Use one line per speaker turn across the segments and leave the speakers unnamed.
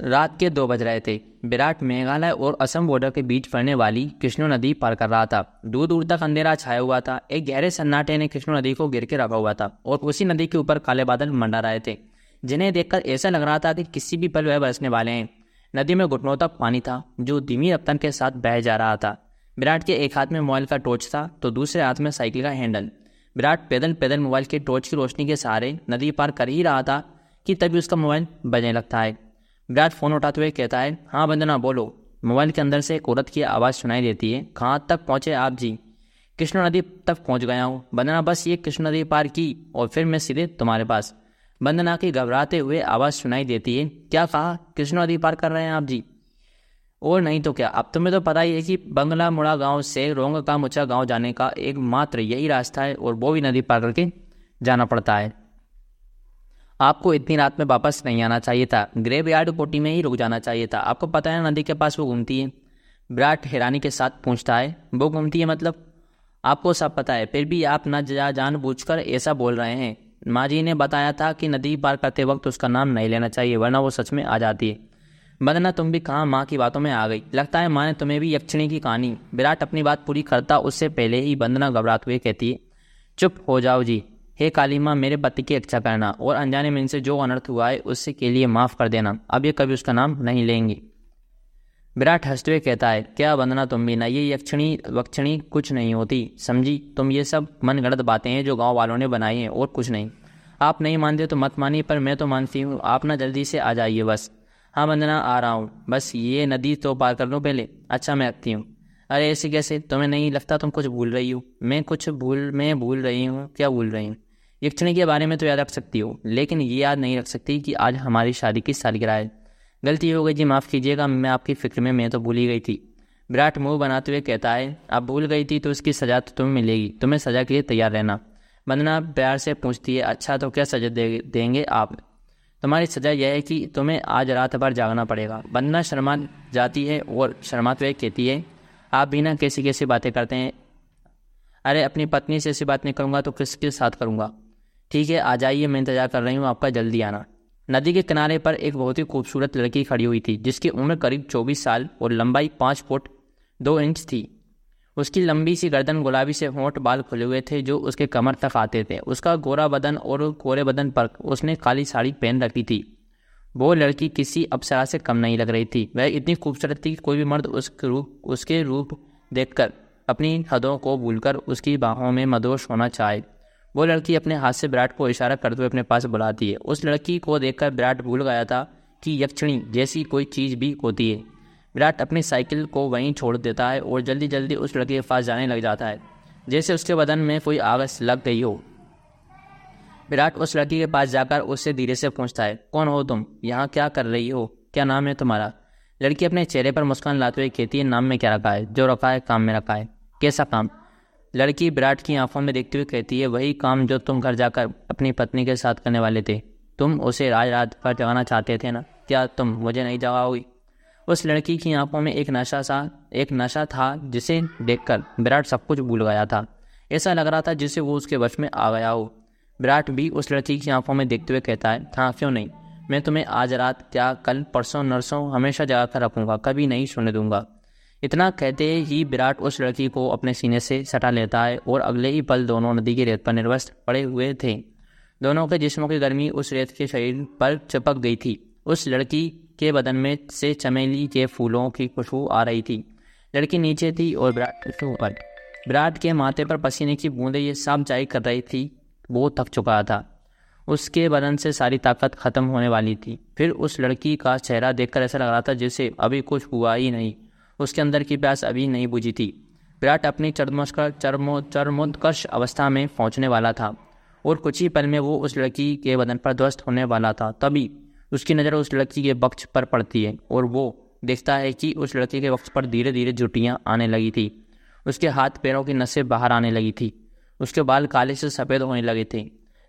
रात के दो बज रहे थे। विराट मेघालय और असम बॉर्डर के बीच पड़ने वाली कृष्णो नदी पार कर रहा था। दूर दूर तक अंधेरा छाया हुआ था। एक गहरे सन्नाटे ने कृष्णो नदी को गिर के रखा हुआ था और उसी नदी के ऊपर काले बादल मंडा रहे थे। जिन्हें देखकर ऐसा लग रहा था कि किसी भी पल वह बरसने वाले हैं। नदी में घुटनों तक पानी था, जो धीमी रफ्तार के साथ बह जा रहा था। विराट के एक हाथ में मोबाइल का टॉर्च था तो दूसरे हाथ में साइकिल का हैंडल। विराट पैदल पैदल मोबाइल के टॉर्च की रोशनी के सहारे नदी पार कर ही रहा था कि तभी उसका मोबाइल बजने लगता है। विराट फ़ोन उठाते हुए कहता है हाँ बंदना, बोलो। मोबाइल के अंदर से एक औरत की आवाज़ सुनाई देती है, कहाँ तक पहुँचे आप जी? कृष्ण नदी तक पहुँच गया हूँ। बंदना, बस ये कृष्ण नदी पार की और फिर मैं सीधे तुम्हारे पास। बंदना की घबराते हुए आवाज़ सुनाई देती है, क्या कहा? कृष्ण नदी पार कर रहे हैं आप जी? और नहीं तो क्या? अब तुम्हें तो पता ही है कि बंगला, मुड़ा गाँव से रोंग का मुचा गाँव जाने का एक मात्र यही रास्ता है और वो भी नदी पार करके जाना पड़ता है। आपको इतनी रात में वापस नहीं आना चाहिए था। ग्रेव यार्ड कोटी में ही रुक जाना चाहिए था। आपको पता है नदी के पास वो घूमती है। विराट हैरानी के साथ पूछता है, वो घूमती है मतलब? आपको सब पता है, फिर भी आप न जा जान बूझ कर ऐसा बोल रहे हैं। माँ जी ने बताया था कि नदी पार करते वक्त उसका नाम नहीं लेना चाहिए, वरना वो सच में आ जाती है। बंदना, तुम भी कहाँ माँ की बातों में आ गई। लगता है माँ ने तुम्हें भी यक्षिणी की कहानी। विराट अपनी बात पूरी करता, उससे पहले ही बंदना घबराते हुए कहती है, चुप हो जाओ जी। हे काली माँ, मेरे पति की रक्षा करना और अनजाने में इनसे जो अनर्थ हुआ है, उससे के लिए माफ़ कर देना। अब ये कभी उसका नाम नहीं लेंगे। विराट हँसते हुए कहता है, क्या वंदना तुम भी ना, ये यक्षणी, वक्षिणी कुछ नहीं होती। समझी? तुम ये सब मन गलत बातें हैं जो गाँव वालों ने बनाई हैं और कुछ नहीं। आप नहीं मानते तो मत मानिए, पर मैं तो मानती हूँ, आप ना जल्दी से आ जाइए बस। हाँ वंदना, आ रहा हूँ। बस ये नदी तो पार कर लो पहले। अच्छा मैं रखती हूँ। अरे ऐसे कैसे? तुम्हें नहीं लगता तुम कुछ भूल रही हो? मैं कुछ भूल, मैं भूल रही हूँ। क्या भूल रही हूँ? यक्षिणी के बारे में तो याद रख सकती हो, लेकिन ये याद नहीं रख सकती कि आज हमारी शादी की सालगिरह है गलती हो गई जी, माफ़ कीजिएगा, मैं आपकी फ़िक्र में, मैं तो भूल ही गई थी। विराट मुँह बनाते हुए कहता है, आप भूल गई थी तो उसकी सज़ा तो तुम्हें मिलेगी, तुम्हें सज़ा के लिए तैयार रहना। वंदना प्यार से पूछती है अच्छा तो क्या सज़ा दे, देंगे आप? तुम्हारी सज़ा यह है कि तुम्हें आज रात भर जागना पड़ेगा। वंदना शर्मा जाती है और शर्माते हुए कहती है, आप भी ना कैसी कैसी बातें करते हैं? अरे, अपनी पत्नी से ऐसी बात नहीं करूँगा तो किसके साथ करूँगा? ठीक है, आ जाइए, मैं इंतज़ार कर रही हूँ आपका जल्दी आना। नदी के किनारे पर एक बहुत ही खूबसूरत लड़की खड़ी हुई थी, जिसकी उम्र करीब चौबीस साल और लंबाई पाँच फुट दो इंच थी। उसकी लंबी सी गर्दन गुलाबी से होंठ बाल खुले हुए थे, जो उसके कमर तक आते थे। उसका गोरा बदन और कोरे बदन पर उसने काली साड़ी पहन रखी थी। वो लड़की किसी अप्सरा से कम नहीं लग रही थी। वह इतनी खूबसूरत थी कि कोई भी मर्द उसके रूप उसके रूप देखकर अपनी हदों को भूलकर उसकी बाहों में मदोश होना चाहे। वो लड़की अपने हाथ से विराट को इशारा करते हुए अपने पास बुलाती है। उस लड़की को देखकर विराट भूल गया था कि यक्षिणी जैसी कोई चीज़ भी होती है। विराट अपनी साइकिल को वहीं छोड़ देता है और जल्दी जल्दी उस लड़की के पास जाने लग जाता है, जैसे उसके बदन में कोई आग लग गई हो। विराट उस लड़की के पास जाकर उससे धीरे से पूछता है, कौन हो तुम? यहाँ क्या कर रही हो? क्या नाम है तुम्हारा? लड़की अपने चेहरे पर मुस्कान लाते हुए कहती है, नाम में क्या रखा है? जो रखा है, काम में रखा है। कैसा काम? लड़की विराट की आँखों में देखते हुए कहती है, वही काम जो तुम घर जाकर अपनी पत्नी के साथ करने वाले थे। तुम उसे राज रात पर जगाना चाहते थे ना? क्या तुम मुझे नहीं जगाओगी? उस लड़की की आँखों में एक नशा सा, एक नशा था जिसे देखकर विराट सब कुछ भूल गया था। ऐसा लग रहा था जिसे वो उसके वश में आ गया हो। विराट भी उस लड़की की आँखों में देखते हुए कहता है हाँ क्यों नहीं? मैं तुम्हें आज रात क्या कल परसों नरसों हमेशा जगा कर रखूँगा, कभी नहीं सुनने दूँगा। इतना कहते ही विराट उस लड़की को अपने सीने से सटा लेता है और अगले ही पल दोनों नदी की रेत पर निर्वस्त पड़े हुए थे। दोनों के जिस्मों की गर्मी उस रेत के शरीर पर चिपक गई थी। उस लड़की के बदन में से चमेली के फूलों की खुशबू आ रही थी। लड़की नीचे थी और विराट के ऊपर विराट के माथे पर पसीने की बूंदें ये साफ़ जारी कर रही थी, वो थक चुका था। उसके बदन से सारी ताकत खत्म होने वाली थी। फिर उस लड़की का चेहरा देखकर ऐसा लग रहा था जैसे अभी कुछ हुआ ही नहीं। उसके अंदर की प्यास अभी नहीं बुझी थी। विराट अपनी चरमोस्कर चरमो चरमोत्कर्ष अवस्था में पहुँचने वाला था और कुछ ही पल में वो उस लड़की के बदन पर ध्वस्त होने वाला था। तभी उसकी नज़र उस लड़की के वक्ष पर पड़ती है और वो देखता है कि उस लड़की के वक्ष पर धीरे धीरे जुटियाँ आने लगी थी। उसके हाथ पैरों की नसें बाहर आने लगी थी। उसके बाल काले से सफ़ेद होने लगे थे।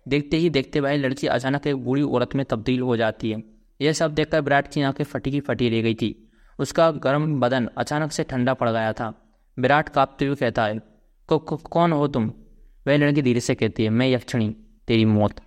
देखते ही देखते भाई लड़की अचानक एक बूढ़ी औरत में तब्दील हो जाती है। यह सब देखकर विराट की आँखें फटी की फटी रह गई थी। उसका गर्म बदन अचानक से ठंडा पड़ गया था। विराट कांपते हुए कहता है कौन हो तुम? वह लड़की धीरे से कहती है, मैं यक्षणी, तेरी मौत।